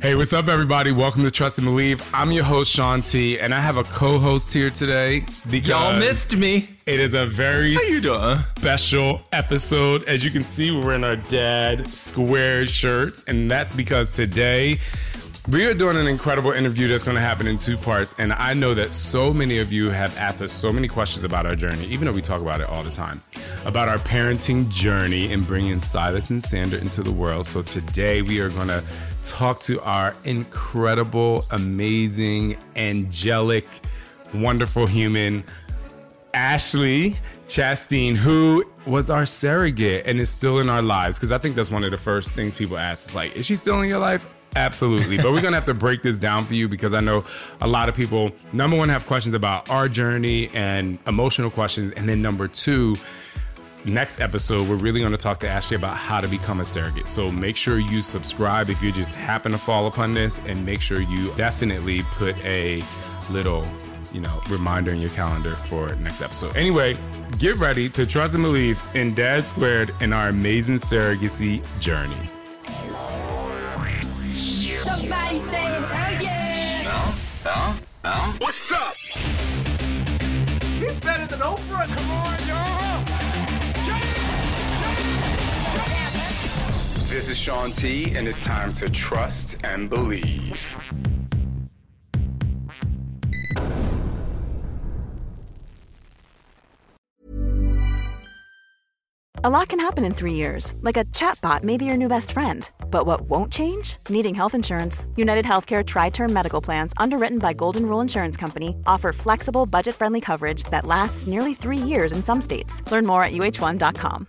Hey, what's up, everybody? Welcome to Trust and Believe. I'm your host, Shaun T, and I have a co-host here today Y'all missed me. it is a very How you doing? special episode. As you can see, we're in our dad square shirts, and that's because today we are doing an incredible interview that's going to happen in two parts. And I know that so many of you have asked us so many questions about our journey, even though we talk about it all the time, about our parenting journey and bringing Silas and Sander into the world. So today we are going to talk to our incredible, amazing, angelic, wonderful human. Ashley Chastain, who was our surrogate and is still in our lives. Because I think that's one of the first things people ask is like, is she still in your life? Absolutely. but we're going to have to break this down for you because I know a lot of people, number one, have questions about our journey and emotional questions. And then number two, next episode, we're really going to talk to Ashley about how to become a surrogate. So make sure you subscribe if you just happen to fall upon this, and make sure you definitely put a little, you know, reminder in your calendar for next episode. Anyway, get ready to trust and believe in Dad Squared and our amazing surrogacy journey. Somebody say hell yeah! What's up? He's better than Oprah. Come on, y'all. This is Shaun T, and it's time to trust and believe. A lot can happen in three years, like a chatbot may be your new best friend. But what won't change? Needing health insurance. United Healthcare Tri Term Medical Plans, underwritten by Golden Rule Insurance Company, offer flexible, budget friendly coverage that lasts nearly three years in some states. Learn more at uh1.com.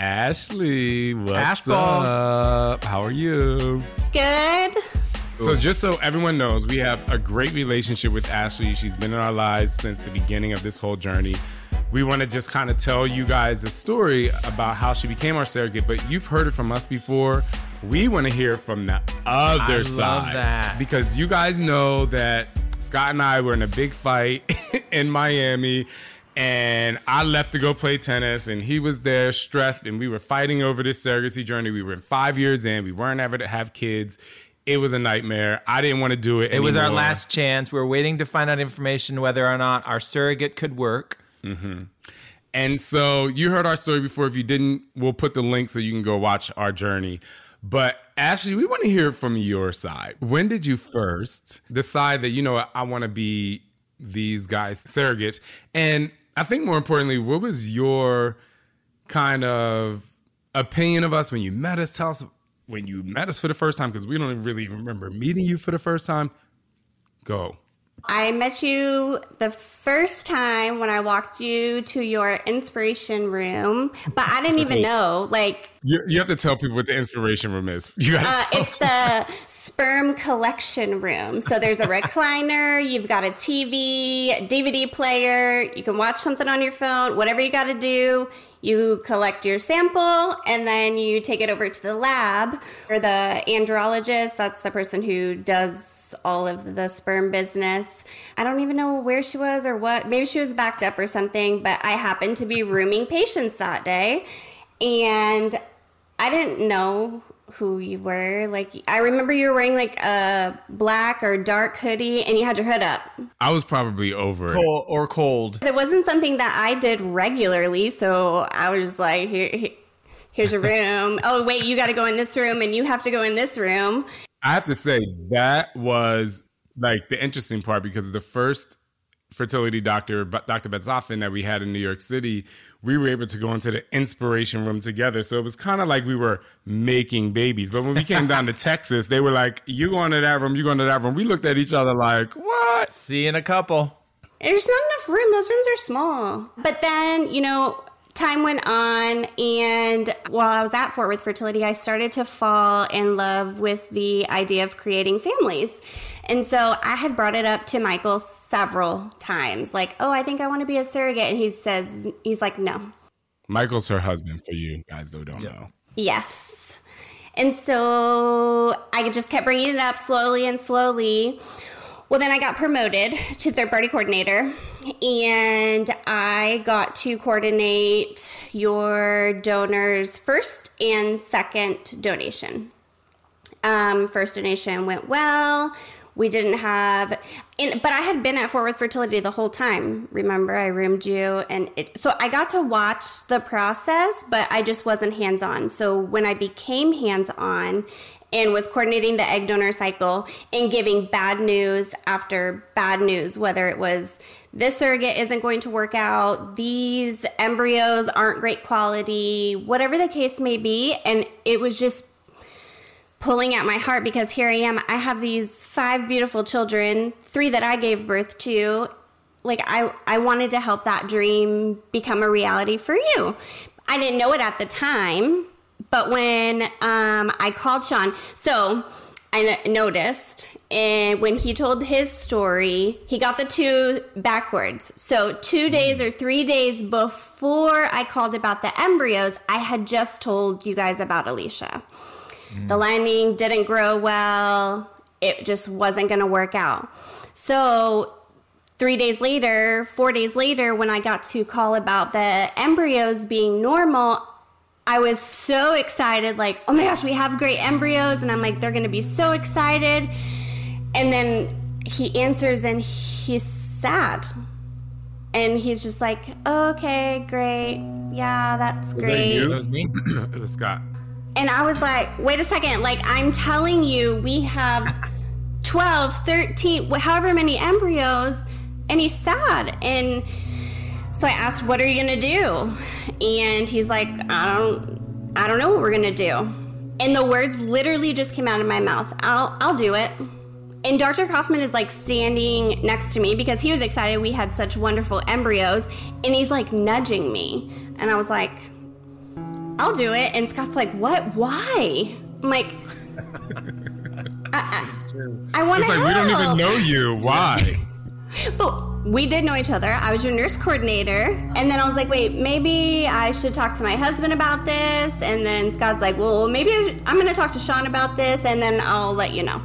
Ashley, what's Ash balls. up? How are you? Good. So, just so everyone knows, we have a great relationship with Ashley. She's been in our lives since the beginning of this whole journey. We want to just kind of tell you guys a story about how she became our surrogate, but you've heard it from us before. We want to hear from the other I love side. that. Because you guys know that Scott and I were in a big fight in Miami. And I left to go play tennis, and he was there stressed, and we were fighting over this surrogacy journey. We were five years in, we weren't ever to have kids. It was a nightmare. I didn't want to do it. It was our last chance. We were waiting to find out information whether or not our surrogate could work. Mm-hmm. And so you heard our story before. If you didn't, we'll put the link so you can go watch our journey. But Ashley, we want to hear from your side. When did you first decide that, you know, what, I want to be these guys' surrogates? And I think more importantly, what was your kind of opinion of us when you met us? Tell us when you met us for the first time, because we don't really remember meeting you for the first time. Go. I met you the first time when I walked you to your inspiration room, but I didn't even know. Like, You, you have to tell people what the inspiration room is. You got to uh, it's the sperm collection room. So there's a recliner, you've got a TV, DVD player, you can watch something on your phone, whatever you got to do. You collect your sample and then you take it over to the lab or the andrologist. That's the person who does all of the sperm business. I don't even know where she was or what. Maybe she was backed up or something, but I happened to be rooming patients that day. And I didn't know who you were. Like, I remember you were wearing like a black or dark hoodie and you had your hood up. I was probably over it. Cold or cold. It wasn't something that I did regularly, so I was just like, here, here- here's your room. oh, wait, you got to go in this room and you have to go in this room. I have to say that was like the interesting part because the first fertility doctor, but Dr. Betzoffin that we had in New York City, we were able to go into the inspiration room together. So it was kind of like we were making babies. But when we came down to Texas, they were like, "You going to that room? You going to that room?" We looked at each other like, "What?" See you in a couple. There's not enough room. Those rooms are small. But then, you know, time went on, and while I was at Fort Worth Fertility, I started to fall in love with the idea of creating families. And so I had brought it up to Michael several times, like, oh, I think I want to be a surrogate. And he says, he's like, no. Michael's her husband, for you guys who don't know. Yes. And so I just kept bringing it up slowly and slowly. Well, then I got promoted to third party coordinator, and I got to coordinate your donor's first and second donation. Um, first donation went well. We didn't have, and, but I had been at Fort Worth Fertility the whole time. Remember, I roomed you, and it, so I got to watch the process, but I just wasn't hands on. So when I became hands on and was coordinating the egg donor cycle and giving bad news after bad news, whether it was this surrogate isn't going to work out, these embryos aren't great quality, whatever the case may be. And it was just pulling at my heart because here I am. I have these five beautiful children, three that I gave birth to. Like I, I wanted to help that dream become a reality for you. I didn't know it at the time, but when um, I called Shaun, so I noticed, and when he told his story, he got the two backwards. So, two days or three days before I called about the embryos, I had just told you guys about Alicia. The lining didn't grow well, it just wasn't going to work out. So, three days later, four days later, when I got to call about the embryos being normal, I was so excited, like, oh my gosh, we have great embryos. And I'm like, they're going to be so excited. And then he answers and he's sad. And he's just like, okay, great. Yeah, that's Was that great. you? That was me. it was Scott. And I was like, wait a second. Like, I'm telling you, we have 12, 13, however many embryos. And he's sad. And so I asked, what are you going to do? And he's like, I don't, I don't know what we're going to do. And the words literally just came out of my mouth. I'll, I'll do it. And Dr. Kaufman is like standing next to me because he was excited we had such wonderful embryos. And he's like nudging me. And I was like, I'll do it. And Scott's like, what? Why? I'm like, I, I, I want to like, we don't even know you. Why? But we did know each other. I was your nurse coordinator. And then I was like, wait, maybe I should talk to my husband about this. And then Scott's like, well, maybe I I'm going to talk to Shaun about this and then I'll let you know.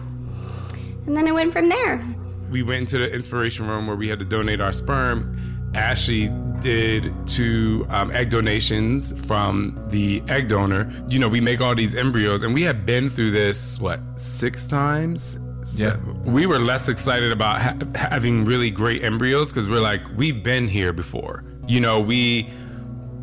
And then it went from there. we went into the inspiration room where we had to donate our sperm. Ashley did two um, egg donations from the egg donor. You know, we make all these embryos, and we had been through this what six times. So Yeah. we were less excited about ha- having really great embryos because we're like, we've been here before. You know, we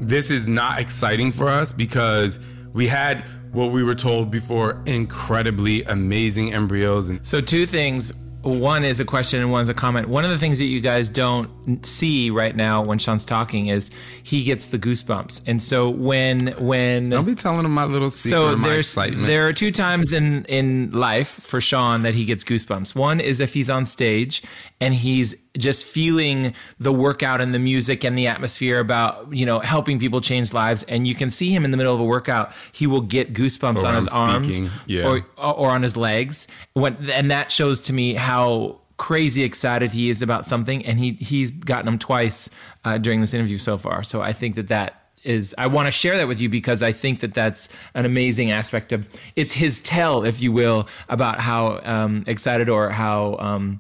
this is not exciting for us because we had what we were told before incredibly amazing embryos and So two things. One is a question and one's a comment. One of the things that you guys don't see right now when Shaun's talking is he gets the goosebumps. And so when when don't be telling him my little secret so there's excitement. there are two times in in life for Shaun that he gets goosebumps. One is if he's on stage and he's just feeling the workout and the music and the atmosphere about you know helping people change lives. And you can see him in the middle of a workout. He will get goosebumps Or on his I'm arms yeah. or or on his legs. When and that shows to me how crazy excited he is about something. And he he's gotten them twice uh, during this interview so far. So i think that that is i want to share that with you because i think that that's an amazing aspect of it's his tell if you will about how um, excited or how um,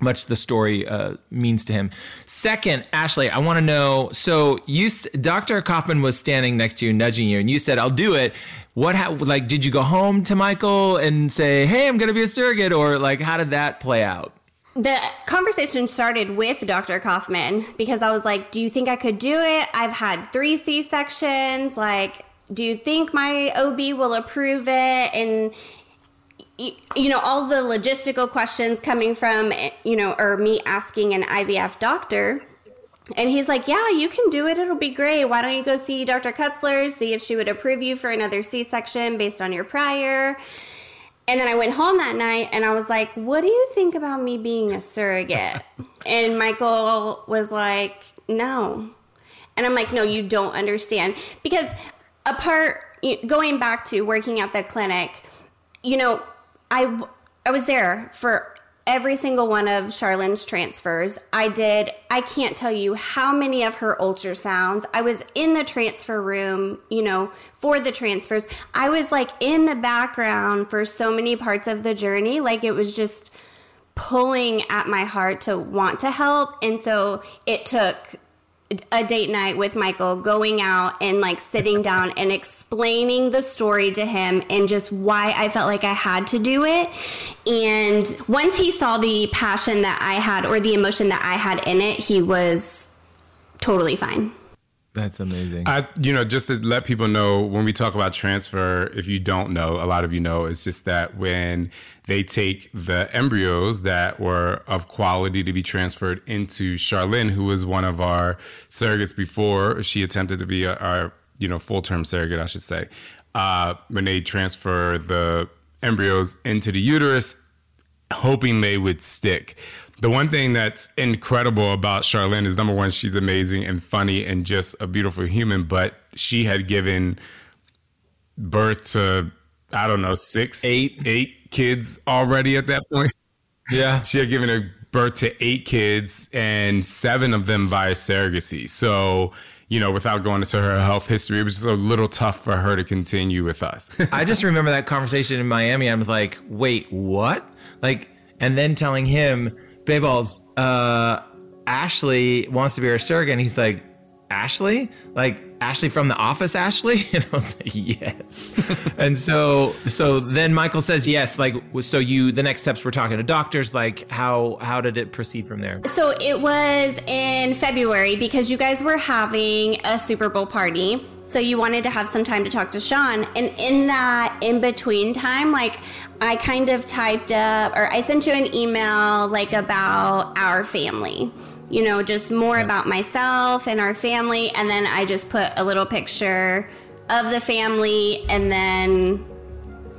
much the story uh, means to him. Second, Ashley, I want to know. So you, Dr. Kaufman was standing next to you, nudging you, and you said, "I'll do it." What, ha- like, did you go home to Michael and say, "Hey, I'm going to be a surrogate," or like, how did that play out? The conversation started with Dr. Kaufman because I was like, Do you think I could do it? I've had three C sections. Like, do you think my OB will approve it? And, you know, all the logistical questions coming from, you know, or me asking an IVF doctor. And he's like, Yeah, you can do it. It'll be great. Why don't you go see Dr. Kutzler, see if she would approve you for another C section based on your prior? And then I went home that night and I was like, What do you think about me being a surrogate? and Michael was like, No. And I'm like, no, you don't understand. Because apart, going back to working at the clinic, you know, I, I was there for every single one of Charlene's transfers. I did, I can't tell you how many of her ultrasounds. I was in the transfer room, you know, for the transfers. I was like in the background for so many parts of the journey. Like it was just pulling at my heart to want to help. And so it took a date night with Michael, going out and like sitting down and explaining the story to him and just why I felt like I had to do it. And once he saw the passion that I had or the emotion that I had in it, he was totally fine. That's amazing. I, you know, just to let people know when we talk about transfer, if you don't know, a lot of you know, it's just that when they take the embryos that were of quality to be transferred into Charlene, who was one of our surrogates before she attempted to be our, you know, full term surrogate, I should say. Uh, when they transfer the embryos into the uterus, hoping they would stick. The one thing that's incredible about Charlene is number one, she's amazing and funny and just a beautiful human, but she had given birth to, I don't know, six, Eight. eight kids already at that point. yeah. She had given a birth to eight kids and seven of them via surrogacy. So, you know, without going into her health history, it was just a little tough for her to continue with us. I just remember that conversation in Miami. I was like, wait, what? Like, and then telling him, Bayballs, uh, Ashley wants to be our surrogate. And he's like, Ashley? Like, Ashley from the office, Ashley? And I was like, yes. and so, so then Michael says yes. Like, so you, the next steps we're talking to doctors. Like, how, how did it proceed from there? So it was in February because you guys were having a Super Bowl party. So you wanted to have some time to talk to Shaun. And in that in between time, like I kind of typed up or I sent you an email like about our family. You know, just more about myself and our family. And then I just put a little picture of the family and then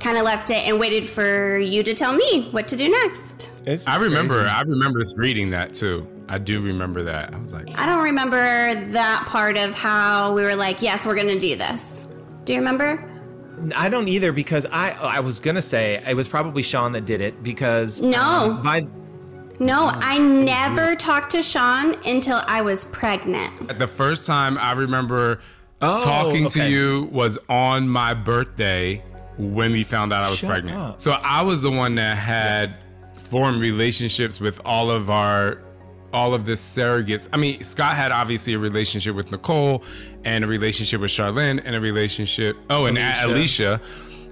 kind of left it and waited for you to tell me what to do next. It's I remember, I remember this reading that too. I do remember that. I was like, I don't remember that part of how we were like, yes, we're going to do this. Do you remember? I don't either because I, I was gonna say it was probably Shaun that did it because No. um, by No, oh, I never talked to Shaun until I was pregnant. The first time I remember Oh, talking to you was on my birthday when we found out I was Shut pregnant. up. So I was the one that had formed relationships with all of our all of the surrogates. I mean, Scott had obviously a relationship with Nicole and a relationship with Charlene and a relationship oh and Alicia. Alicia.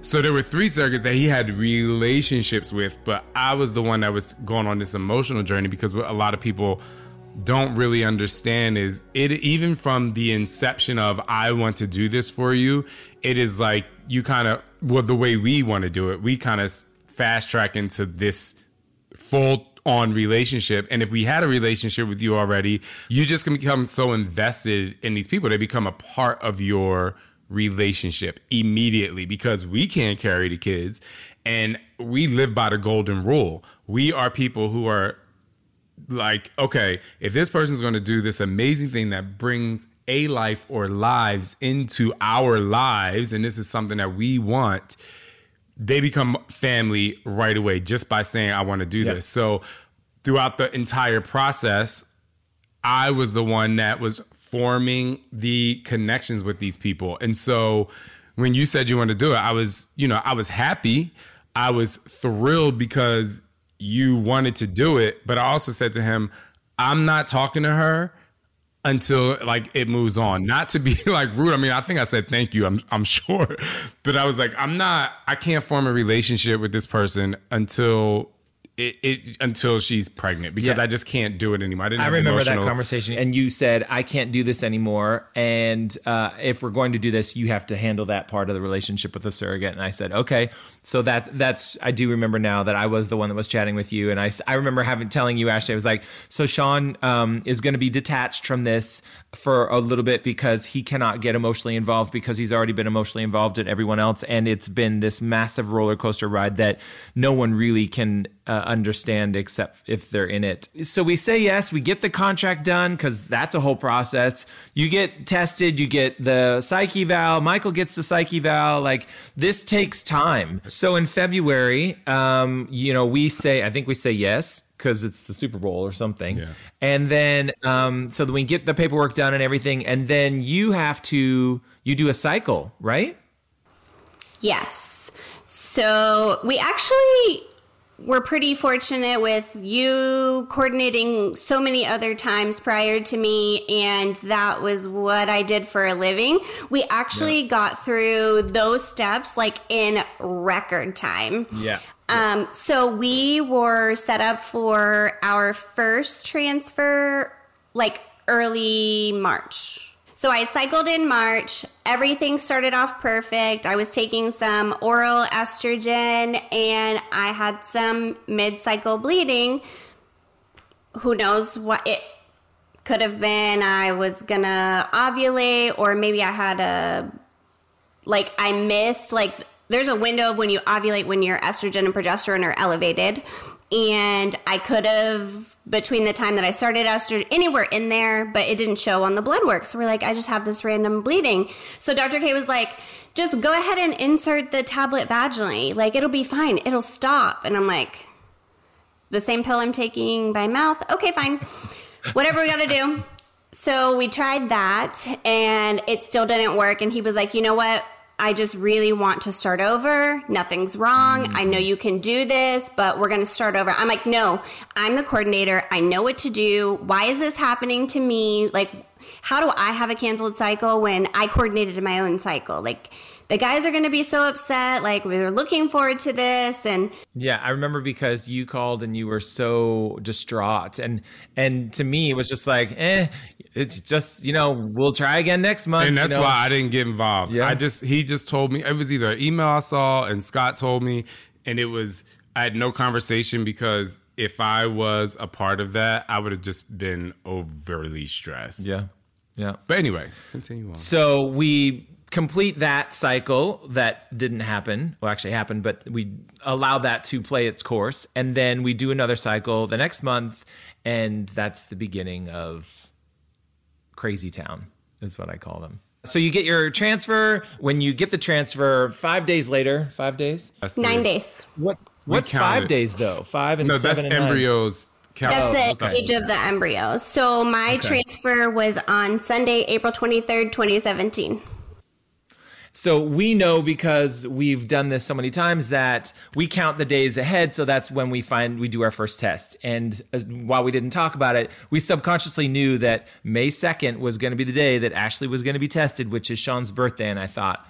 So there were three circuits that he had relationships with, but I was the one that was going on this emotional journey because what a lot of people don't really understand is it even from the inception of I want to do this for you, it is like you kind of well the way we want to do it, we kind of fast track into this full on relationship. And if we had a relationship with you already you just can become so invested in these people. They become a part of your relationship immediately because we can't carry the kids and we live by the golden rule we are people who are like, okay, if this person's going to do this amazing thing that brings a life or lives into our lives, and this is something that we want, they become family right away just by saying, I want to do Yep. this. So throughout the entire process, I was the one that was forming the connections with these people. And so when you said you want to do it, I was, you know, I was happy. I was thrilled because you wanted to do it. But I also said to him, I'm not talking to her until like it moves on. Not to be like rude. I mean, I think I said thank you. I'm I'm sure, but I was like, I'm not. I can't form a relationship with this person until it, it until she's pregnant because Yeah. I just can't do it anymore. I didn't. I have remember that conversation, and you said, "I can't do this anymore." And uh, if we're going to do this, you have to handle that part of the relationship with the surrogate. And I said, "Okay." So that that's I do remember now that I was the one that was chatting with you, and I I remember having telling you, Ashley, I was like, "So Shaun um, is going to be detached from this for a little bit because he cannot get emotionally involved because he's already been emotionally involved in everyone else, and it's been this massive roller coaster ride that no one really can." Uh, understand except if they're in it. So we say yes, we get the contract done because that's a whole process. You get tested, you get the psyche eval. Michael gets the psyche eval. Like this takes time. So in February, um, you know, we say I think we say yes because it's the Super Bowl or something. Yeah. And then um, so that we get the paperwork done and everything, and then you have to you do a cycle, right? Yes. So we actually were pretty fortunate with you coordinating so many other times prior to me, and that was what I did for a living. We actually got through those steps like in record time. Yeah. Um, so we were set up for our first transfer like early March. So I cycled in March. Everything started off perfect. I was taking some oral estrogen and I had some mid cycle bleeding. Who knows what it could have been? I was gonna ovulate, or maybe I had a like I missed like there's a window of when you ovulate when your estrogen and progesterone are elevated. And I could have between the time that I started estrogen anywhere in there, but it didn't show on the blood work. So we're like, I just have this random bleeding. So Dr. K was like, just go ahead and insert the tablet vaginally. Like it'll be fine. It'll stop. And I'm like, the same pill I'm taking by mouth. Okay, fine. Whatever we got to do. So we tried that and it still didn't work. And he was like, you know what? I just really want to start over. Nothing's wrong. I know you can do this, but we're going to start over. I'm like, no, I'm the coordinator. I know what to do. Why is this happening to me? Like, how do I have a canceled cycle when I coordinated my own cycle? Like, the guys are going to be so upset. Like, we were looking forward to this. And Yeah, I remember because you called and you were so distraught, and and to me it was just like, eh, it's just you know we'll try again next month. and you that's know? why I didn't get involved. Yeah. I just he just told me it was either an email I saw and Scott told me, and it was I had no conversation because if I was a part of that, I would have just been overly stressed. Yeah, yeah. But anyway, continue on. So we complete that cycle that didn't happen. Well, actually happened, but we allow that to play its course, and then we do another cycle the next month, and that's the beginning of Crazy Town. Is what I call them. So you get your transfer. When you get the transfer, five days later, five days. Nine days. What? What's five days though? Five and No, seven that's and nine. embryos. count- That's the okay. age of the embryo. So my transfer was on Sunday, April 23rd, 2017. So we know because we've done this so many times that we count the days ahead. So that's when we find we do our first test. And as, while we didn't talk about it, we subconsciously knew that May 2nd was going to be the day that Ashley was going to be tested, which is Shaun's birthday. And I thought,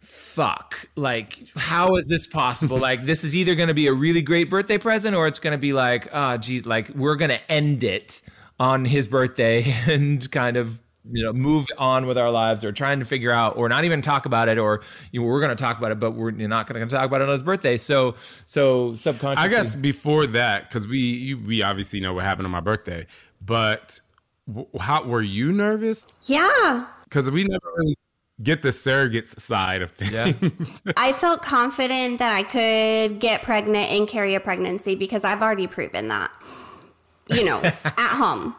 fuck, like, how is this possible? like, this is either going to be a really great birthday present or it's going to be like, ah, oh, geez, like, we're going to end it on his birthday and kind of you know move on with our lives or trying to figure out or not even talk about it or you know, we're going to talk about it but we're not going to talk about it on his birthday so so subconscious I guess before that, because we you, we obviously know what happened on my birthday, but w- how were you nervous? Yeah. Because we never really get the surrogates side of things. I felt confident that I could get pregnant and carry a pregnancy because I've already proven that. You know, at home.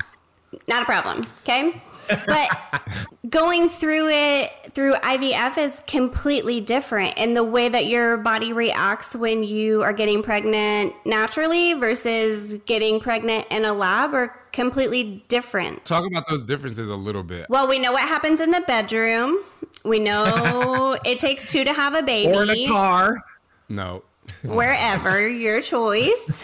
Not a problem. Okay. But going through it through IVF is completely different. in the way that your body reacts when you are getting pregnant naturally versus getting pregnant in a lab are completely different. Talk about those differences a little bit. Well, we know what happens in the bedroom. We know it takes two to have a baby or in a car No. wherever your choice.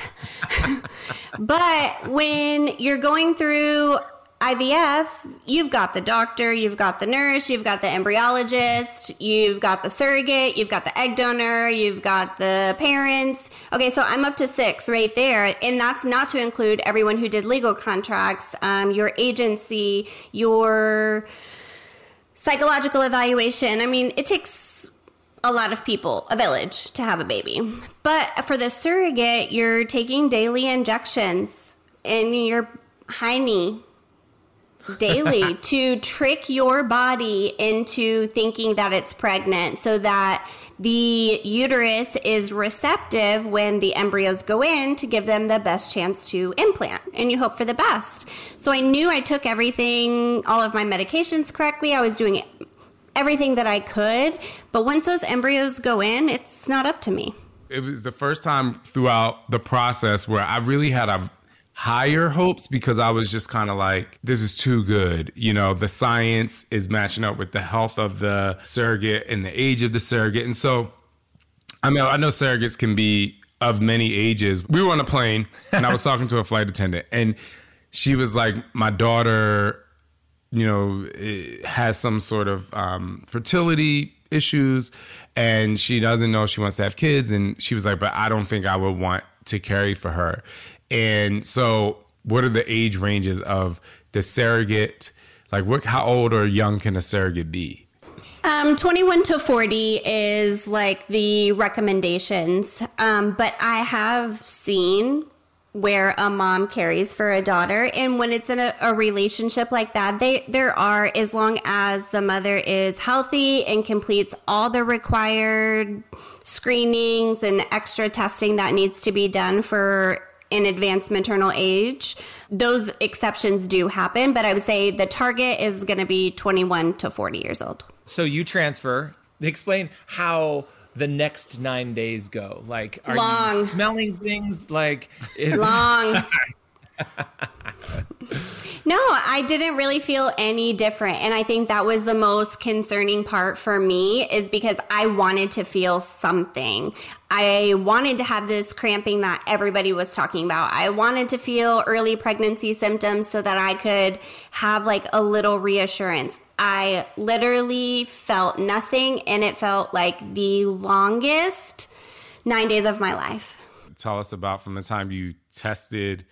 but when you're going through IVF, you've got the doctor, you've got the nurse, you've got the embryologist, you've got the surrogate, you've got the egg donor, you've got the parents. Okay, so I'm up to six right there. And that's not to include everyone who did legal contracts, um, your agency, your psychological evaluation. I mean, it takes a lot of people, a village, to have a baby. But for the surrogate, you're taking daily injections in your high knee. Daily to trick your body into thinking that it's pregnant so that the uterus is receptive when the embryos go in to give them the best chance to implant and you hope for the best. So I knew I took everything, all of my medications correctly. I was doing everything that I could, but once those embryos go in, it's not up to me. It was the first time throughout the process where I really had a higher hopes because I was just kind of like, this is too good. You know, the science is matching up with the health of the surrogate and the age of the surrogate. And so, I mean, I know surrogates can be of many ages. We were on a plane and I was talking to a flight attendant and she was like, my daughter, you know, eh, has some sort of um, fertility issues and she doesn't know she wants to have kids. And she was like, but I don't think I would want to carry for her. And so, what are the age ranges of the surrogate? Like, what? How old or young can a surrogate be? Um, 21 to 40 is like the recommendations. Um, but I have seen where a mom carries for a daughter and when it's in a, a, relationship like that they there are as long as the mother is healthy and completes all the required screenings and extra testing that needs to be done for in advanced maternal age. Those exceptions do happen, but I would say the target is going to be 21 to 40 years old. So you transfer. Explain how the next nine days go. Like, are Long. you smelling things? Like, is Long. No, I didn't really feel any different. And I think that was the most concerning part for me is because I wanted to feel something. I wanted to have this cramping that everybody was talking about. I wanted to feel early pregnancy symptoms so that I could have like a little reassurance. I literally felt nothing and it felt like the longest nine days of my life. Tell us about from the time you tested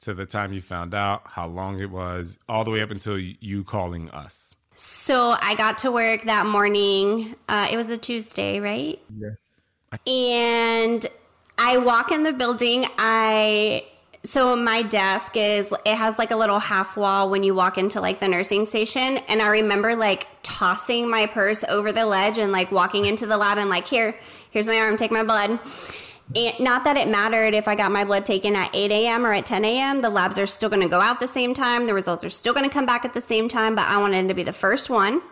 to the time you found out, how long it was, all the way up until you calling us? So I got to work that morning. Uh, it was a Tuesday, right? Yeah. And I walk in the building. I so my desk is it has like a little half wall when you walk into like the nursing station and i remember like tossing my purse over the ledge and like walking into the lab and like here here's my arm take my blood and not that it mattered if I got my blood taken at 8 a.m. or at 10 a.m. The labs are still going to go out the same time. The results are still going to come back at the same time, but I wanted to be the first one.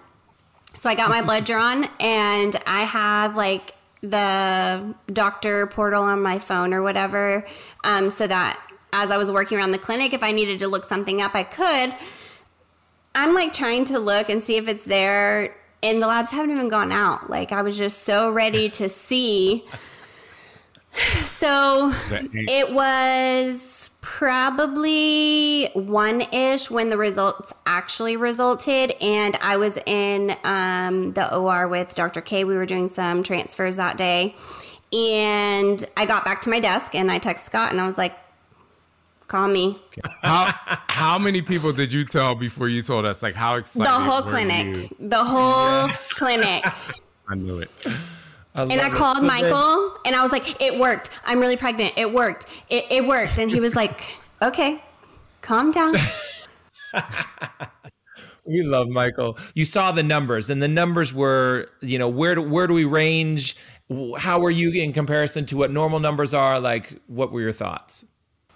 So I got my blood drawn, and I have like the doctor portal on my phone or whatever, um, so that as I was working around the clinic, if I needed to look something up, I could. I'm like trying to look and see if it's there, and the labs haven't even gone out. Like I was just so ready to see. So it was probably one ish when the results actually resulted. And I was in um, the OR with Dr. K. We were doing some transfers that day. And I got back to my desk and I texted Scott and I was like, call me. How how many people did you tell before you told us? Like how excited? The whole clinic. you? The whole clinic. I knew it. And I called So Michael and I was like, it worked. I'm really pregnant. It worked. It, it worked. And he was like, okay, calm down. We love Michael. You saw the numbers, and the numbers were, you know, where do, where do we range? How were you in comparison to what normal numbers are? Like, what were your thoughts?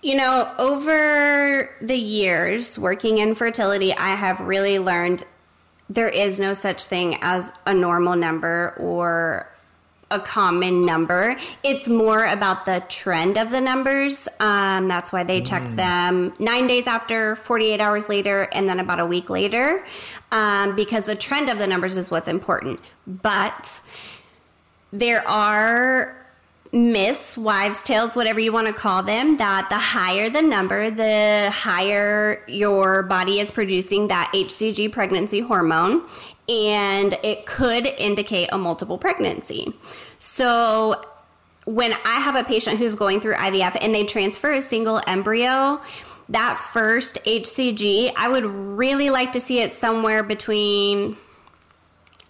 You know, over the years working in fertility, I have really learned there is no such thing as a normal number or a common number. It's more about the trend of the numbers. Um, that's why they check them nine days after, 48 hours later, and then about a week later, um, because the trend of the numbers is what's important. But there are myths, wives' tales, whatever you want to call them, that the higher the number, the higher your body is producing that HCG pregnancy hormone, and it could indicate a multiple pregnancy. So, when I have a patient who's going through IVF and they transfer a single embryo, that first HCG, I would really like to see it somewhere between,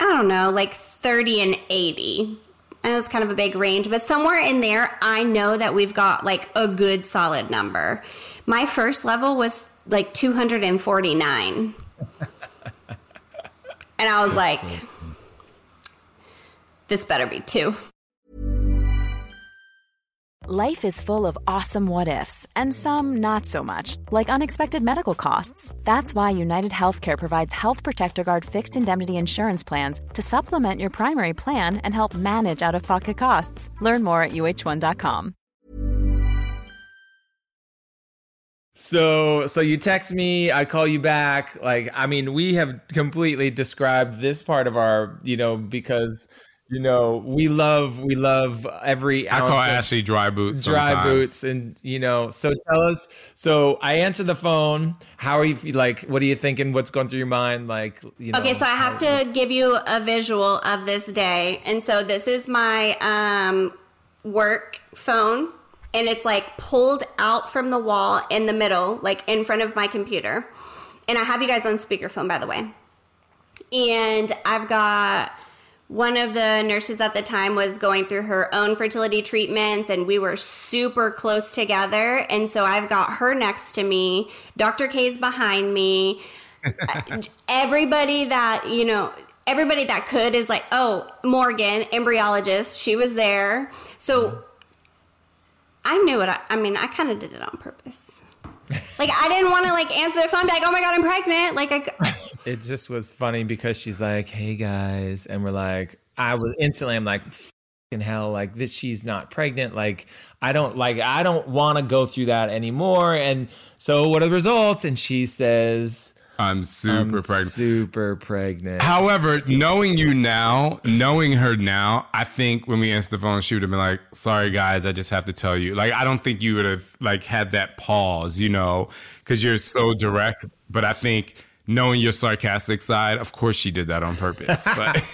I don't know, like 30 and 80 I know it's kind of a big range, but somewhere in there, I know that we've got like a good solid number. My first level was like 249. and I was like, this better be two. Life is full of awesome what ifs, and some not so much, like unexpected medical costs. That's why United Healthcare provides Health Protector Guard fixed indemnity insurance plans to supplement your primary plan and help manage out of pocket costs. Learn more at uh1.com. So so you text me, I call you back. Like I mean, we have completely described this part of our, you know, because you know we love we love every. I call ounce of Ashley dry boots. dry sometimes. boots, and you know. So tell us. So I answer the phone. How are you? Like, what are you thinking? What's going through your mind? Like, you know. Okay, so I have to give you a visual of this day. And so this is my um, work phone, and it's like pulled out from the wall in the middle, like in front of my computer. And I have you guys on speakerphone, by the way. And I've got one of the nurses at the time was going through her own fertility treatments and we were super close together. And so i've got her next to me dr k's behind me. Everybody that you know everybody that could is like oh morgan embryologist she was there. So i knew it i, I mean i kind of did it on purpose. Like i didn't want to like answer the phone like oh my god i'm pregnant. Like i it just was funny because she's like, "Hey guys," and we're like, I was instantly, I'm like, "In hell!" Like this, she's not pregnant. Like I don't like, I don't want to go through that anymore. And so, what are the results? And she says, I'm super "I'm pregnant. super pregnant." However, knowing you now, knowing her now, I think when we answered the phone, she would have been like, "Sorry, guys, I just have to tell you." Like, I don't think you would have like had that pause, you know, because you're so direct. But I think knowing your sarcastic side, of course, she did that on purpose. But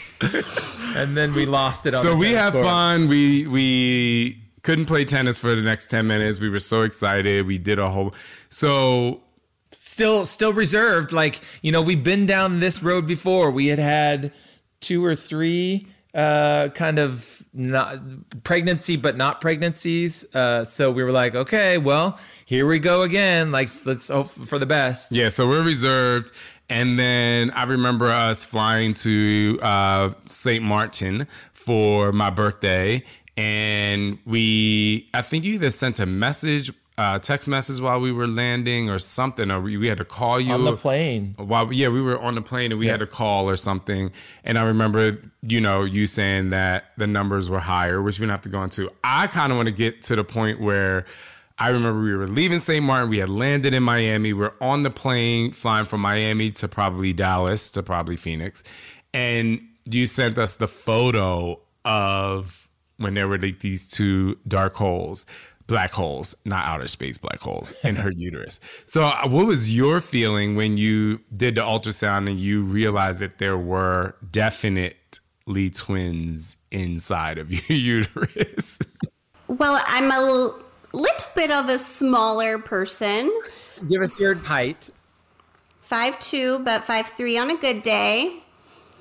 and then we lost it. On so we had court. fun. We we couldn't play tennis for the next ten minutes. We were so excited. We did a whole so. still still reserved like you know we've been down this road before we had had two or three uh kind of not pregnancy but not pregnancies uh so we were like okay well here we go again like let's hope for the best Yeah, so we're reserved. And then I remember us flying to uh, St. Martin for my birthday. And we, I think you either sent a message, uh, text message while we were landing or something, or we, we had to call you. on the plane While, yeah, we were on the plane and we had to call or something. And I remember, you know, you saying that the numbers were higher, which we don't have to go into. I kind of want to get to the point where I remember we were leaving St. Martin. We had landed in Miami. We're on the plane flying from Miami to probably Dallas to probably Phoenix. And you sent us the photo of when there were like these two dark holes, black holes, not outer space black holes in her uterus. So, uh, what was your feeling when you did the ultrasound and you realized that there were definitely twins inside of your uterus? well i'm a l- little bit of a smaller person give us your height Five two, but five three on a good day.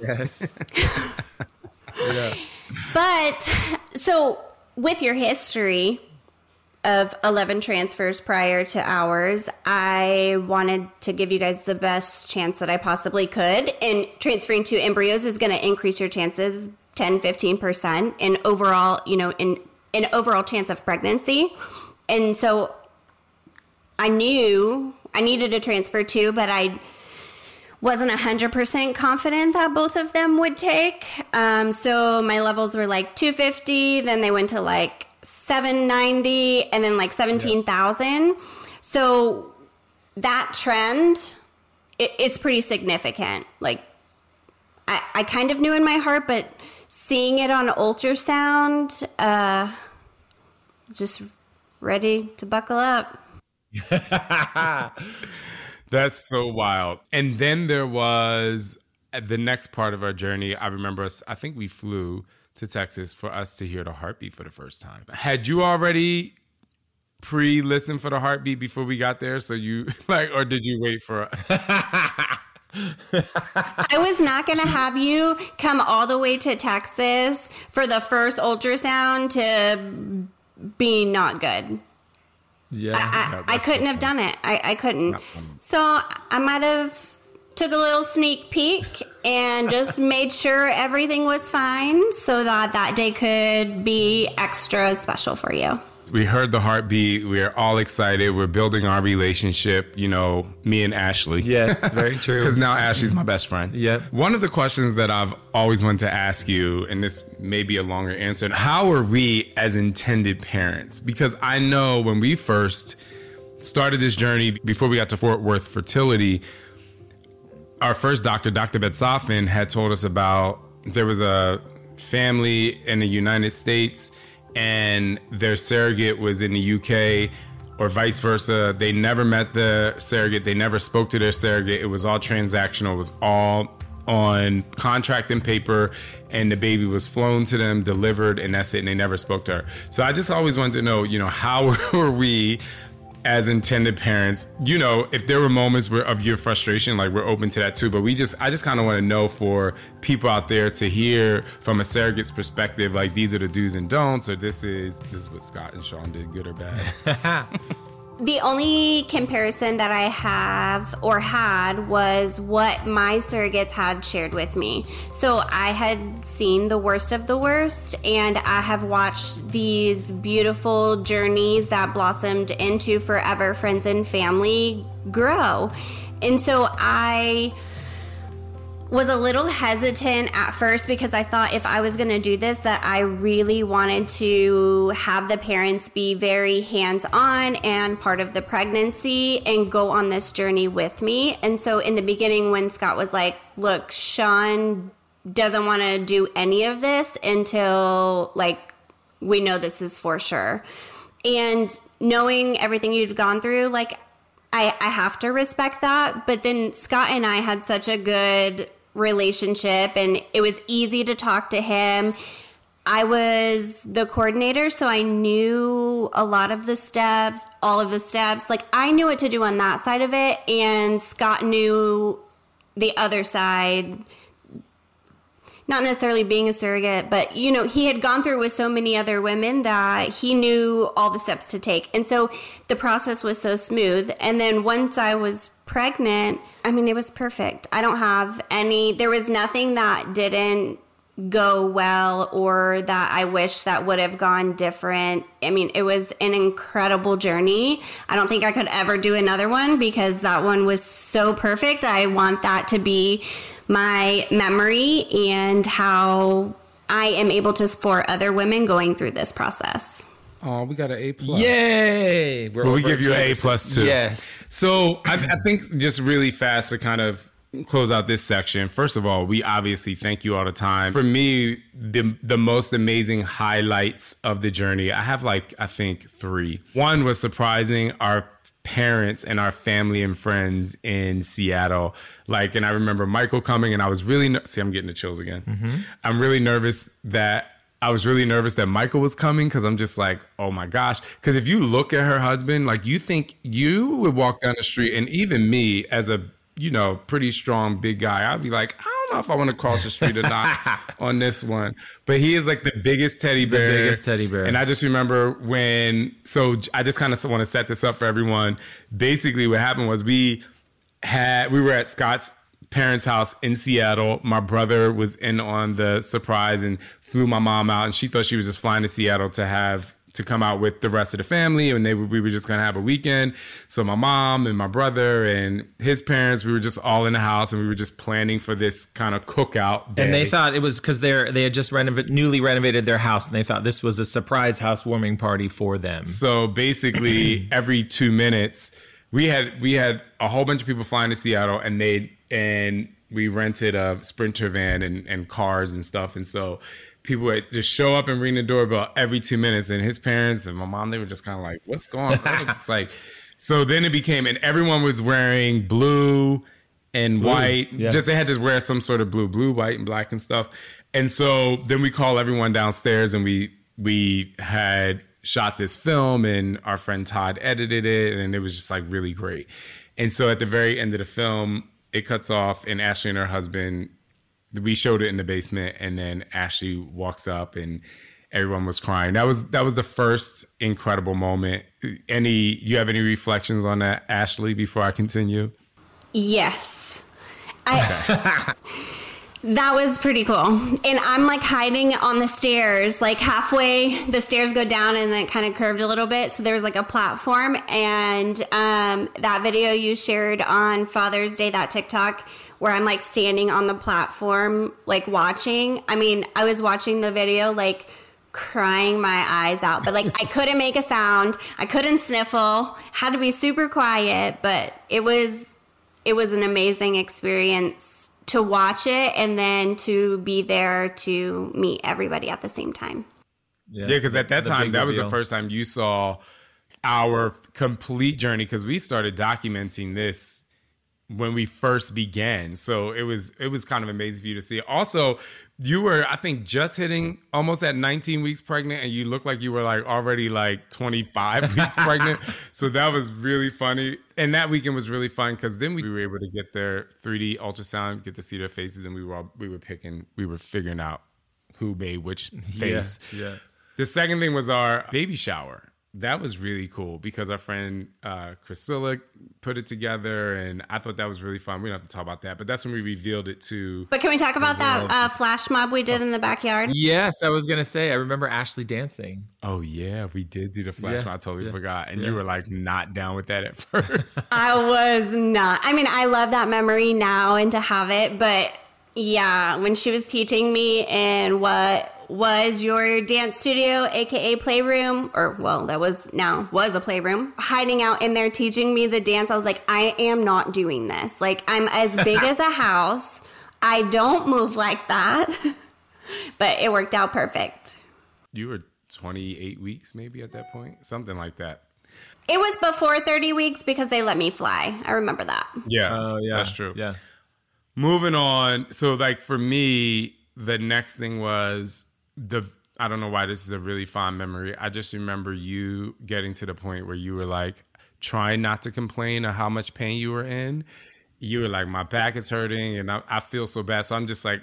yes yeah. But so with your history of 11 transfers prior to ours, I wanted to give you guys the best chance that I possibly could. And transferring to embryos is going to increase your chances 10, 15% in overall, you know, in an overall chance of pregnancy. And so I knew I needed a transfer too, but I wasn't 100% confident that both of them would take. Um, so my levels were like 250, then they went to like 790, and then like 17,000. So that trend, it, it's pretty significant. Like, I, I kind of knew in my heart, but seeing it on ultrasound, uh, just ready to buckle up. That's so wild. And then there was the next part of our journey. I remember us, I think we flew to Texas for us to hear the heartbeat for the first time. Had you already pre listened for the heartbeat before we got there? So you like, or did you wait for I was not going to have you come all the way to Texas for the first ultrasound to be not good. Yeah. I, I, I couldn't have done it. I, I couldn't. So I might have took a little sneak peek and just made sure everything was fine so that that day could be extra special for you. We heard the heartbeat. We're all excited. We're building our relationship, you know, me and Ashley. Yes, very true. Because now Ashley's my best friend. Yep. One of the questions that I've always wanted to ask you, and this may be a longer answer, how are we as intended parents? Because I know when we first started this journey before we got to Fort Worth Fertility, our first doctor, Dr. Betsafin, had told us about there was a family in the United States and their surrogate was in the UK or vice versa. They never met the surrogate, they never spoke to their surrogate. It was all transactional, it was all on contract and paper, and the baby was flown to them, delivered, and that's it. And they never spoke to her. So I just always wanted to know, you know, how were we as intended parents, you know, if there were moments where of your frustration, like we're open to that too. But we just, I just kind of want to know for people out there to hear from a surrogate's perspective, like these are the do's and don'ts, or this is this is what Scott and Shaun did, good or bad. The only comparison that I have or had was what my surrogates had shared with me. So I had seen the worst of the worst, and I have watched these beautiful journeys that blossomed into forever friends and family grow. And so I was a little hesitant at first because I thought if I was going to do this that I really wanted to have the parents be very hands-on and part of the pregnancy and go on this journey with me. And so in the beginning when Scott was like, "Look, Shaun doesn't want to do any of this until like we know this is for sure." And knowing everything you've gone through, like I, I have to respect that. But then Scott and I had such a good relationship and it was easy to talk to him. I was the coordinator, so I knew a lot of the steps, all of the steps. Like I knew what to do on that side of it, and Scott knew the other side. Not necessarily being a surrogate, but you know, he had gone through with so many other women that he knew all the steps to take. And so the process was so smooth. And then once I was pregnant, I mean, it was perfect. I don't have any, there was nothing that didn't go well or that I wish that would have gone different. I mean, it was an incredible journey. I don't think I could ever do another one because that one was so perfect. I want that to be my memory and how I am able to support other women going through this process. Oh, we got an A plus. Yay! We're Well, we give you an A excited. plus too. Yes. So I, I think just really fast to kind of close out this section. First of all, we obviously thank you all the time. For me, the the most amazing highlights of the journey, I have like I think three. One was surprising our parents and our family and friends in Seattle. Like, and I remember Michael coming, and I was really ner- see, I'm getting the chills again. Mm-hmm. I'm really nervous that I was really nervous that Michael was coming because I'm just like, oh my gosh. Because if you look at her husband, like you think you would walk down the street, and even me as a you know pretty strong big guy, I'd be like, I don't know if I want to cross the street or not on this one. But he is like the biggest teddy bear, biggest teddy bear. And I just remember when. So I just kind of want to set this up for everyone. Basically, what happened was we had we were at Scott's parents' house in Seattle. My brother was in on the surprise and flew my mom out, and she thought she was just flying to Seattle to have to come out with the rest of the family, and they were, we were just gonna have a weekend. So my mom and my brother and his parents, we were just all in the house, and we were just planning for this kind of cookout day. And they thought it was because they're they had just renov- newly renovated their house, and they thought this was a surprise housewarming party for them. So basically, every two minutes, we had we had a whole bunch of people flying to Seattle, and they and we rented a sprinter van and, and cars and stuff, and so people would just show up and ring the doorbell every two minutes. And his parents and my mom, they were just kind of like, "What's going on?" Like, so then it became, and everyone was wearing blue and white. yeah. Just they had to wear some sort of blue, blue, white, and black and stuff. And so then we call everyone downstairs, and we we had shot this film, and our friend Todd edited it, and it was just like really great. And so at the very end of the film, it cuts off, and Ashley and her husband. We showed it in the basement, and then Ashley walks up, and everyone was crying. That was that was the first incredible moment. Any you have any reflections on that, Ashley? Before I continue, Yes. I That was pretty cool. And I'm like hiding on the stairs, like halfway the stairs go down and then kind of curved a little bit. So there was like a platform and um, that video you shared on Father's Day, that TikTok where I'm like standing on the platform, like watching. I mean, I was watching the video like crying my eyes out, but like I couldn't make a sound. I couldn't sniffle. Had to be super quiet, but it was it was an amazing experience to watch it and then to be there to meet everybody at the same time. yeah, because at that The time big that was the first time you saw our complete journey because we started documenting this when we first began. So it was it was kind of amazing for you to see. Also, you were I think just hitting almost at 19 weeks pregnant, and you looked like you were like already like 25 weeks pregnant. So that was really funny. And that weekend was really fun because then we were able to get their 3D ultrasound, get to see their faces, and we were all, we were picking, we were figuring out who made which face. yeah. The second thing was our baby shower. That was really cool because our friend uh, Priscilla put it together, and I thought that was really fun. We don't have to talk about that, but that's when we revealed it to. But can we talk about that uh, flash mob we did in the backyard? Yes, I was gonna say. I remember Ashley dancing. Oh yeah, we did do the flash. Yeah, mob. I totally yeah, forgot, and yeah. you were like not down with that at first. I was not. I mean, I love that memory now and to have it, but yeah, when she was teaching me in what was your dance studio, aka playroom, or well, that was now was a playroom, hiding out in there teaching me the dance, I was like, I am not doing this. Like, I'm as big as a house. I don't move like that. but it worked out perfect. you were 28 weeks, maybe at that point, something like that. It was before 30 weeks because they let me fly. I remember that. Yeah, Oh yeah, that's true. Yeah, moving on. So like for me the next thing was the i don't know why this is a really fond memory. I just remember you getting to the point where you were like trying not to complain of how much pain you were in. You were like my back is hurting and i, I feel so bad. So i'm just like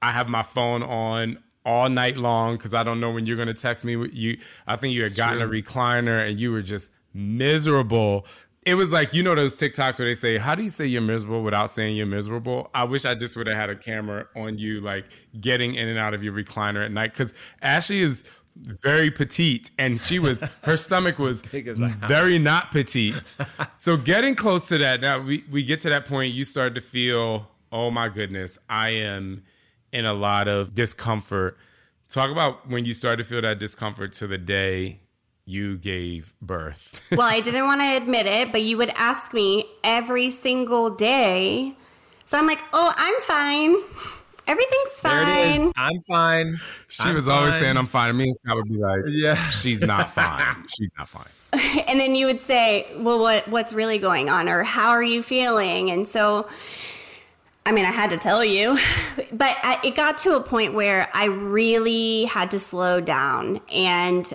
i have my phone on all night long because i don't know when you're going to text me you. I think you had gotten a recliner and you were just miserable it was like you know those TikToks where they say, "How do you say you're miserable without saying you're miserable?" I wish I just would have had a camera on you, like getting in and out of your recliner at night, because Ashley is very petite, and she was her stomach was very not petite. so getting close to that, now we we get to that point, you start to feel, oh my goodness, I am in a lot of discomfort. Talk about when you start to feel that discomfort to the day you gave birth. well, I didn't want to admit it, but you would ask me every single day. So I'm like, oh, I'm fine. Everything's there it is. fine. I'm fine. She I'm was always saying, I'm fine. And me and Scott would be like, Yeah. she's not fine. She's not fine. And then you would say, well, what, what's really going on? Or how are you feeling? And so, I mean, I had to tell you, but I, it got to a point where I really had to slow down. And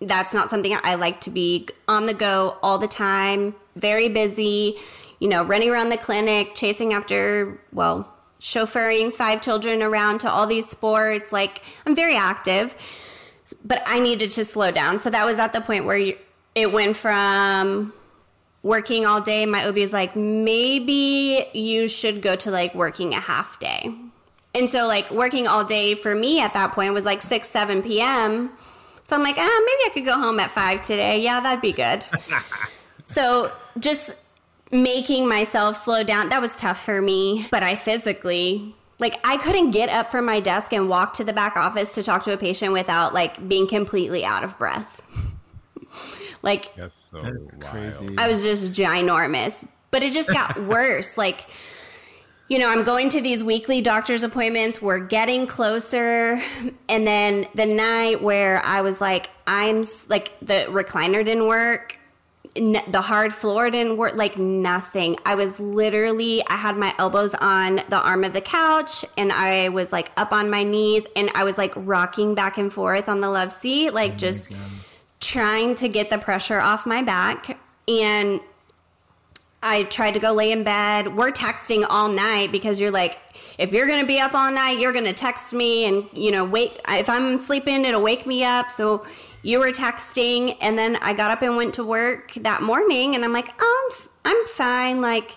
that's not something I like to be on the go all the time, very busy, you know, running around the clinic, chasing after, well, chauffeuring five children around to all these sports. Like, I'm very active, but I needed to slow down. So that was at the point where it went from working all day. My OB is like, maybe you should go to like working a half day. And so, like, working all day for me at that point was like 6, 7 p.m. So I'm like, ah, maybe I could go home at 5 today. Yeah, that'd be good. so just making myself slow down, that was tough for me. But I physically, like, I couldn't get up from my desk and walk to the back office to talk to a patient without like being completely out of breath. like, That's so That's wild. crazy. I was just ginormous. But it just got worse. Like, you know, I'm going to these weekly doctor's appointments. We're getting closer. And then the night where I was like, I'm like, the recliner didn't work. N- the hard floor didn't work, like nothing. I was literally, I had my elbows on the arm of the couch and I was like up on my knees and I was like rocking back and forth on the love seat, like oh just trying to get the pressure off my back. And I tried to go lay in bed. We're texting all night because you're like, if you're going to be up all night, you're going to text me and, you know, wake. If I'm sleeping, it'll wake me up. So you were texting. And then I got up and went to work that morning and I'm like, oh, I'm, f- I'm fine. Like,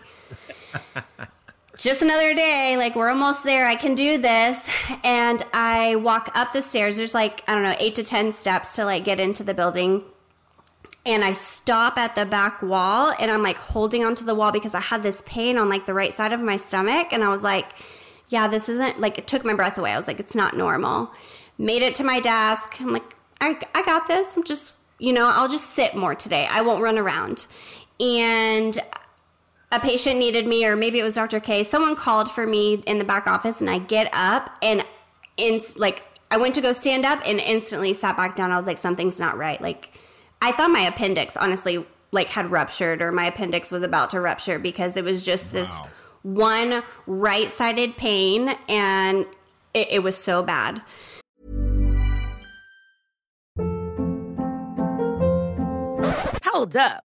just another day. Like, we're almost there. I can do this. And I walk up the stairs. There's like, I don't know, eight to 10 steps to like get into the building. And I stop at the back wall and I'm like holding onto the wall because I had this pain on like the right side of my stomach. And I was like, yeah, this isn't like, it took my breath away. I was like, it's not normal. Made it to my desk. I'm like, I, I got this. I'm just, you know, I'll just sit more today. I won't run around. And a patient needed me, or maybe it was Dr. K. Someone called for me in the back office, and I get up and in like I went to go stand up and instantly sat back down. I was like, something's not right. Like I thought my appendix, honestly, like had ruptured, or my appendix was about to rupture because it was just this one right-sided pain, and it, it was so bad. Hold up.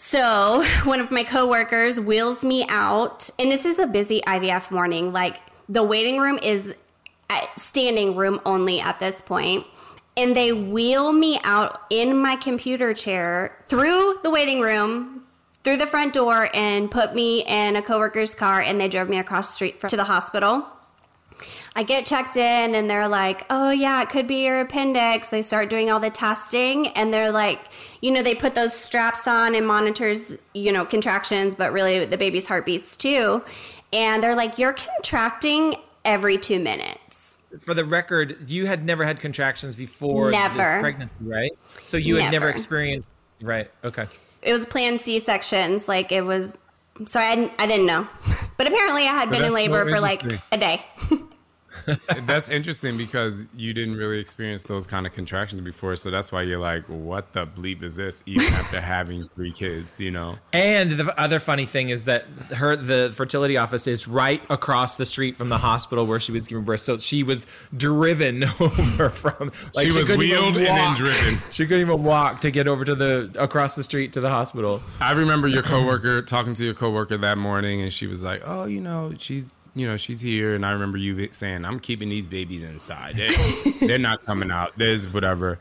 So one of my coworkers wheels me out, and this is a busy IVF morning. Like the waiting room is uh, standing room only at this point. And they wheel me out in my computer chair through the waiting room, through the front door, and put me in a coworker's car. And they drove me across the street to the hospital. I get checked in and they're like, oh, yeah, it could be your appendix. They start doing all the testing and they're like, you know, they put those straps on and monitors, you know, contractions, but really the baby's heartbeats too. And they're like, you're contracting every two minutes. For the record, you had never had contractions before Never. this pregnancy, right? So you had never Never. experienced, right? Okay. It was planned C sections. Like it was, so I, I didn't know. But apparently I had been in labor for like a day. That's interesting because you didn't really experience those kind of contractions before, so that's why you're like, "What the bleep is this?" Even after having three kids, you know. And the other funny thing is that her the fertility office is right across the street from the hospital where she was giving birth. So she was driven over from. Like, She was couldn't even wheeled and then driven. She couldn't even walk to get over to the across the street to the hospital. I remember your coworker talking to your coworker that morning, and she was like, "Oh, you know, she's." You know, she's here, and I remember you saying, "I'm keeping these babies inside. They, they're not coming out. There's whatever."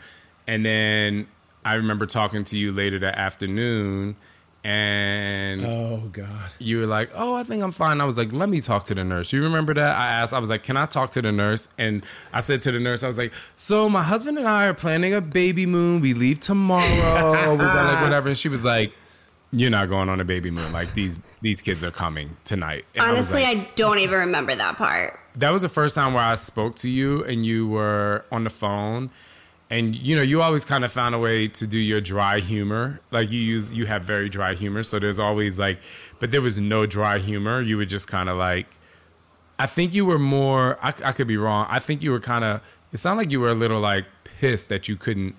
And then I remember talking to you later that afternoon, and Oh God. you were like, "Oh, I think I'm fine." I was like, "Let me talk to the nurse." You remember that? I asked. I was like, "Can I talk to the nurse?" And I said to the nurse, "I was like, so my husband and I are planning a baby moon. We leave tomorrow. We're gonna like whatever." And she was like, "You're not going on a baby moon. Like these these kids are coming tonight." And I Honestly, like- I don't even remember that part. that was the first time where I spoke to you and you were on the phone. And you know, you always kind of found a way to do your dry humor. Like you use you have very dry humor, so there's always like but there was no dry humor. You were just kind of like I think you were more I, I could be wrong. I think you were kind of it sounded like you were a little like pissed that you couldn't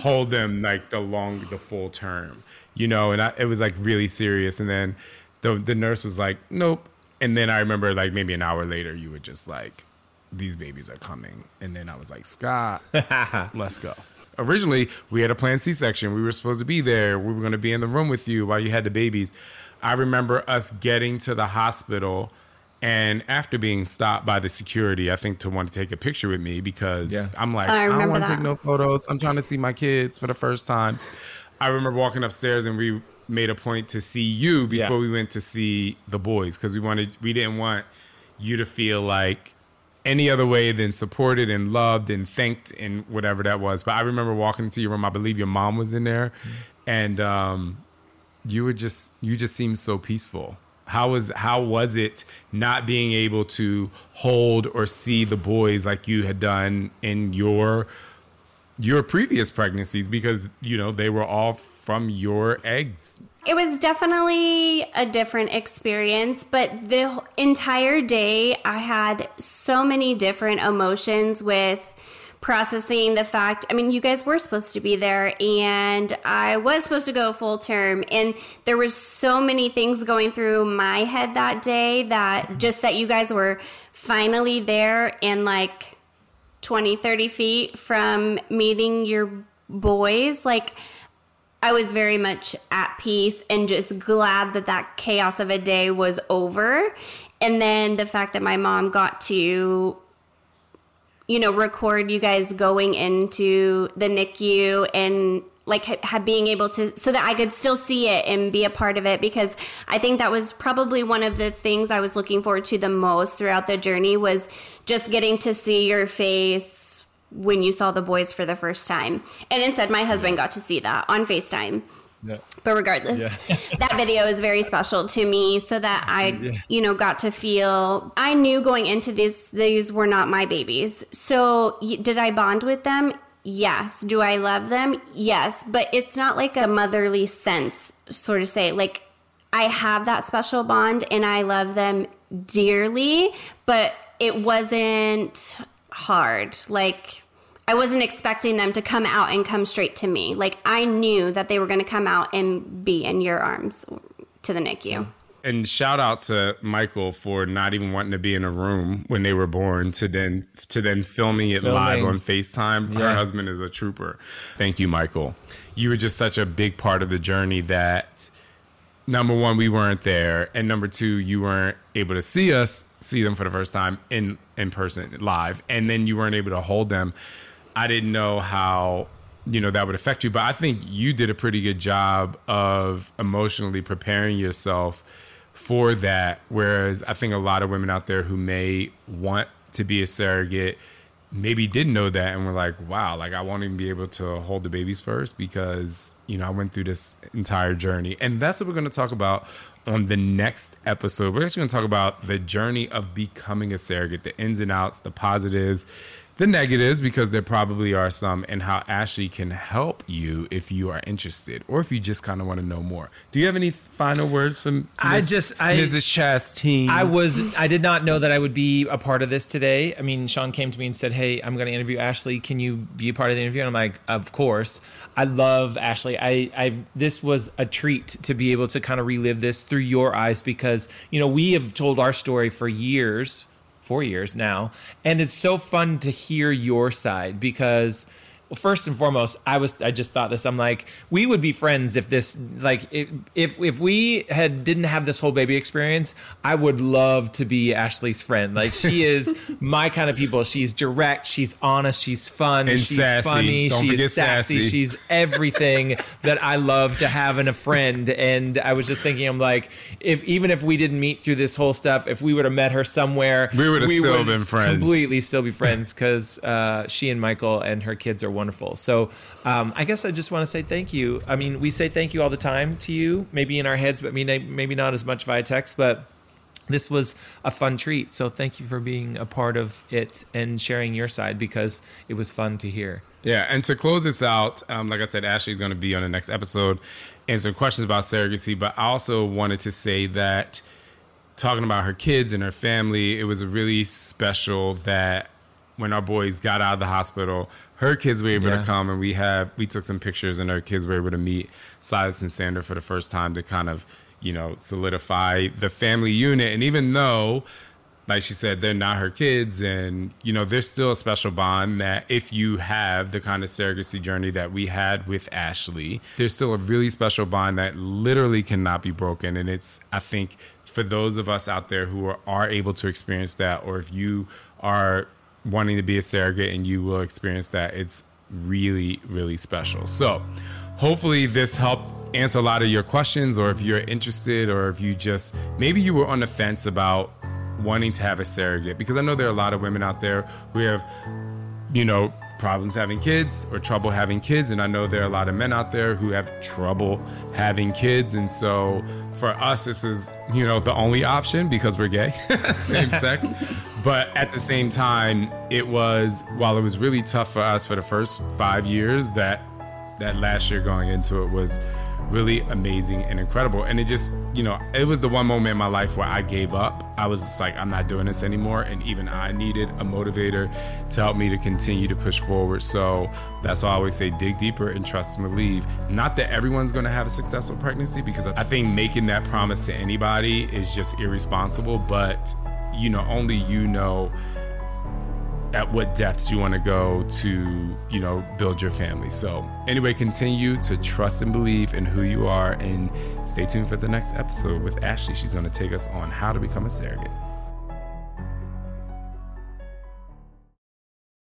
hold them like the long the full term you know and I, it was like really serious. And then the the nurse was like nope. And then i remember like maybe an hour later you were just like these babies are coming. And then i was like scott let's go. Originally we had a planned c-section we were supposed to be there. We were going to be in the room with you while you had the babies. I remember us getting to the hospital And after being stopped by the security, I think to want to take a picture with me because Yeah. I'm like, I I, don't want to take no photos. I'm trying to see my kids for the first time. I remember walking upstairs and we made a point to see you before Yeah. we went to see the boys because we wanted we didn't want you to feel like any other way than supported and loved and thanked and whatever that was. But I remember walking into your room. I believe your mom was in there, and um, you were just you just seemed so peaceful. How was how was it not being able to hold or see the boys like you had done in your your previous pregnancies because you know they were all from your eggs It was definitely a different experience, but the entire day I had so many different emotions with processing the fact. I mean, you guys were supposed to be there and I was supposed to go full term and there were so many things going through my head that day that mm-hmm. just that you guys were finally there and like 20 30 feet from meeting your boys like I was very much at peace and just glad that that chaos of a day was over. And then the fact that my mom got to, you know, record you guys going into the NICU and like ha- being able to, so that I could still see it and be a part of it because I think that was probably one of the things I was looking forward to the most throughout the journey was just getting to see your face when you saw the boys for the first time. And instead, my husband got to see that on FaceTime. Yeah. But regardless, that video is very special to me so that I, you know, got to feel I knew going into these these were not my babies. So, did I bond with them? Yes. Do I love them? Yes, but it's not like a motherly sense sort of say like I have that special bond and I love them dearly, but it wasn't hard. Like I wasn't expecting them to come out and come straight to me. Like I knew that they were going to come out and be in your arms to the NICU. And shout out to Michael for not even wanting to be in a room when they were born to then to then filming it live on FaceTime. Her husband is a trooper. Thank you, Michael. You were just such a big part of the journey that number one, we weren't there, and number two, you weren't able to see us, see them for the first time in in person, live, and then you weren't able to hold them. I didn't know how you know that would affect you, but I think you did a pretty good job of emotionally preparing yourself for that. Whereas I think a lot of women out there who may want to be a surrogate maybe didn't know that and were like, wow, like I won't even be able to hold the babies first because, you know, I went through this entire journey. And that's what we're going to talk about on the next episode. We're actually going to talk about the journey of becoming a surrogate, the ins and outs, the positives, the negatives, because there probably are some, and how Ashley can help you if you are interested or if you just kind of want to know more. Do you have any final words from I just- I- Mrs. Chasteen? I was I did not know that I would be a part of this today. I mean, Shaun came to me and said, "Hey, I'm going to interview Ashley. Can you be a part of the interview?" And I'm like, "Of course." I love Ashley. I I this was a treat to be able to kind of relive this through your eyes because, you know, we have told our story for years, 4 years now, and it's so fun to hear your side because well, first and foremost, I was I just thought this. I'm like, we would be friends if this like if if if we had didn't have this whole baby experience, I would love to be Ashley's friend. Like she is my kind of people. She's direct, she's honest, she's fun, And she's sassy. funny, Don't she's sassy, sassy. she's everything that I love to have in a friend. And I was just thinking, I'm like, if even if we didn't meet through this whole stuff, if we would have met her somewhere, We would've still been friends. Completely still be friends because uh, she and Michael and her kids are wonderful. So um, I guess I just want to say thank you. I mean, we say thank you all the time to you, maybe in our heads, but maybe not as much via text. But this was a fun treat. So thank you for being a part of it and sharing your side because it was fun to hear. Yeah, and to close this out, um, like I said, Ashley's going to be on the next episode answering questions about surrogacy. But I also wanted to say that talking about her kids and her family, it was really special that when our boys got out of the hospital, her kids were able Yeah. to come, and we have we took some pictures, and her kids were able to meet Silas and Sander for the first time to kind of you know solidify the family unit. And even though like she said, they're not her kids, and you know, there's still a special bond that if you have the kind of surrogacy journey that we had with Ashley, there's still a really special bond that literally cannot be broken, and it's I think for those of us out there who are, are able to experience that, or if you are wanting to be a surrogate and you will experience that, it's really, really special. So, hopefully, this helped answer a lot of your questions, or if you're interested, or if you just maybe you were on the fence about wanting to have a surrogate, because I know there are a lot of women out there who have, you know, problems having kids or trouble having kids. And I know there are a lot of men out there who have trouble having kids. And so for us, this is, you know, the only option because we're gay, same sex. But at the same time, it was, while it was really tough for us for the first five years, that that last year going into it was really amazing and incredible. And it just, you know, it was the one moment in my life where I gave up. I was like, I'm not doing this anymore. And even I needed a motivator to help me to continue to push forward. So that's why I always say dig deeper and trust and believe. Not that everyone's going to have a successful pregnancy, because I think making that promise to anybody is just irresponsible. But, you know, only you know at what depths you want to go to, you know, build your family. So, anyway, continue to trust and believe in who you are and stay tuned for the next episode with Ashley. She's going to take us on how to become a surrogate.